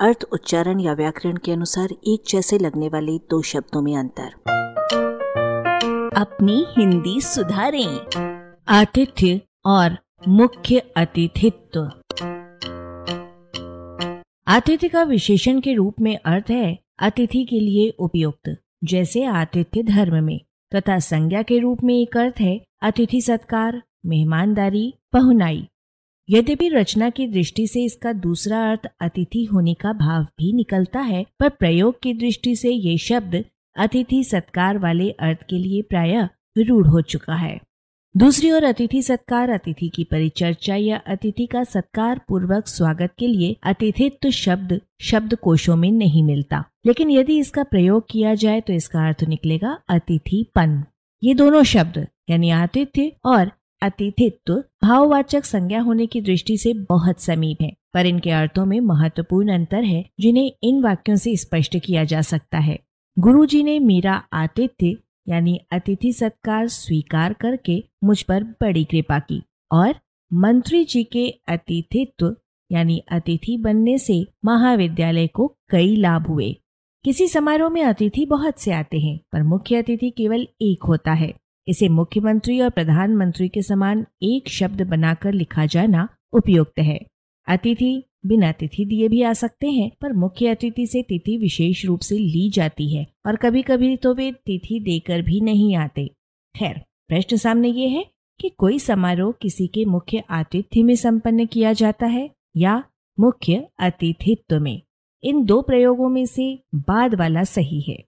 अर्थ, उच्चारण या व्याकरण के अनुसार एक जैसे लगने वाले दो शब्दों में अंतर। अपनी हिंदी सुधारें। आतिथ्य और मुख्य अतिथित्व। आतिथ्य का विशेषण के रूप में अर्थ है अतिथि के लिए उपयुक्त, जैसे आतिथ्य धर्म में, तथा संज्ञा के रूप में एक अर्थ है अतिथि सत्कार, मेहमानदारी पहुनाई यद्यपि रचना की दृष्टि से इसका दूसरा अर्थ अतिथि होने का भाव भी निकलता है, पर प्रयोग की दृष्टि से ये शब्द अतिथि सत्कार वाले अर्थ के लिए प्रायः रूढ़ हो चुका है। दूसरी ओर अतिथि सत्कार, अतिथि की परिचर्चा या अतिथि का सत्कार पूर्वक स्वागत के लिए अतिथित्व शब्द शब्द कोशों में नहीं मिलता। लेकिन यदि इसका प्रयोग किया जाए तो इसका अर्थ निकलेगा अतिथिपन। ये दोनों शब्द, यानी आतिथ्य और अतिथित्व भाववाचक संज्ञा होने की दृष्टि से बहुत समीप है, पर इनके अर्थों में महत्वपूर्ण अंतर है, जिन्हें इन वाक्यों से स्पष्ट किया जा सकता है। गुरु जी ने मेरा आतिथ्य, यानी अतिथि सत्कार स्वीकार करके मुझ पर बड़ी कृपा की और मंत्री जी के अतिथित्व, यानी अतिथि बनने से महाविद्यालय को कई लाभ हुए। किसी समारोह में अतिथि बहुत से आते हैं, पर मुख्य अतिथि केवल एक होता है। इसे मुख्यमंत्री और प्रधानमंत्री के समान एक शब्द बनाकर लिखा जाना उपयुक्त है। अतिथि बिना तिथि दिए भी आ सकते हैं, पर मुख्य अतिथि से तिथि विशेष रूप से ली जाती है और कभी कभी तो वे तिथि देकर भी नहीं आते। खैर, प्रश्न सामने ये है कि कोई समारोह किसी के मुख्य आतिथ्य में संपन्न किया जाता है या मुख्य अतिथित्व में? इन दो प्रयोगों में से बाद वाला सही है।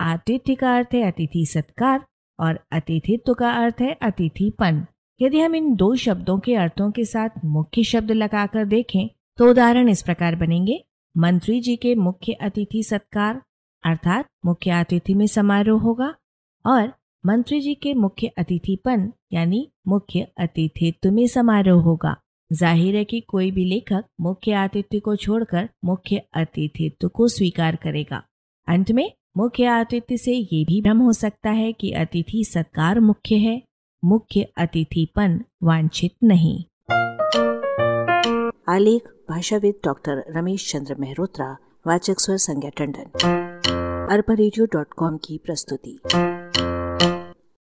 आतिथ्य का अर्थ है अतिथि सत्कार और अतिथित्व का अर्थ है अतिथिपन। यदि हम इन दो शब्दों के अर्थों के साथ मुख्य शब्द लगाकर देखें तो उदाहरण इस प्रकार बनेंगे। मंत्री जी के मुख्य अतिथि सत्कार, अर्थात मुख्य अतिथि में समारोह होगा, और मंत्री जी के मुख्य अतिथिपन, यानी मुख्य अतिथित्व में समारोह होगा। ज़ाहिर है कि कोई भी लेखक मुख्य आतिथ्य को छोड़कर मुख्य अतिथित्व को स्वीकार करेगा। अंत में मुख्य आतिथ्य से ये भी भ्रम हो सकता है कि अतिथि सत्कार मुख्य है, मुख्य अतिथिपन वांछित नहीं। आलेख, भाषाविद डॉक्टर रमेश चंद्र मेहरोत्रा, वाचक स्वर संज्ञा टंडन। अरबा की प्रस्तुति।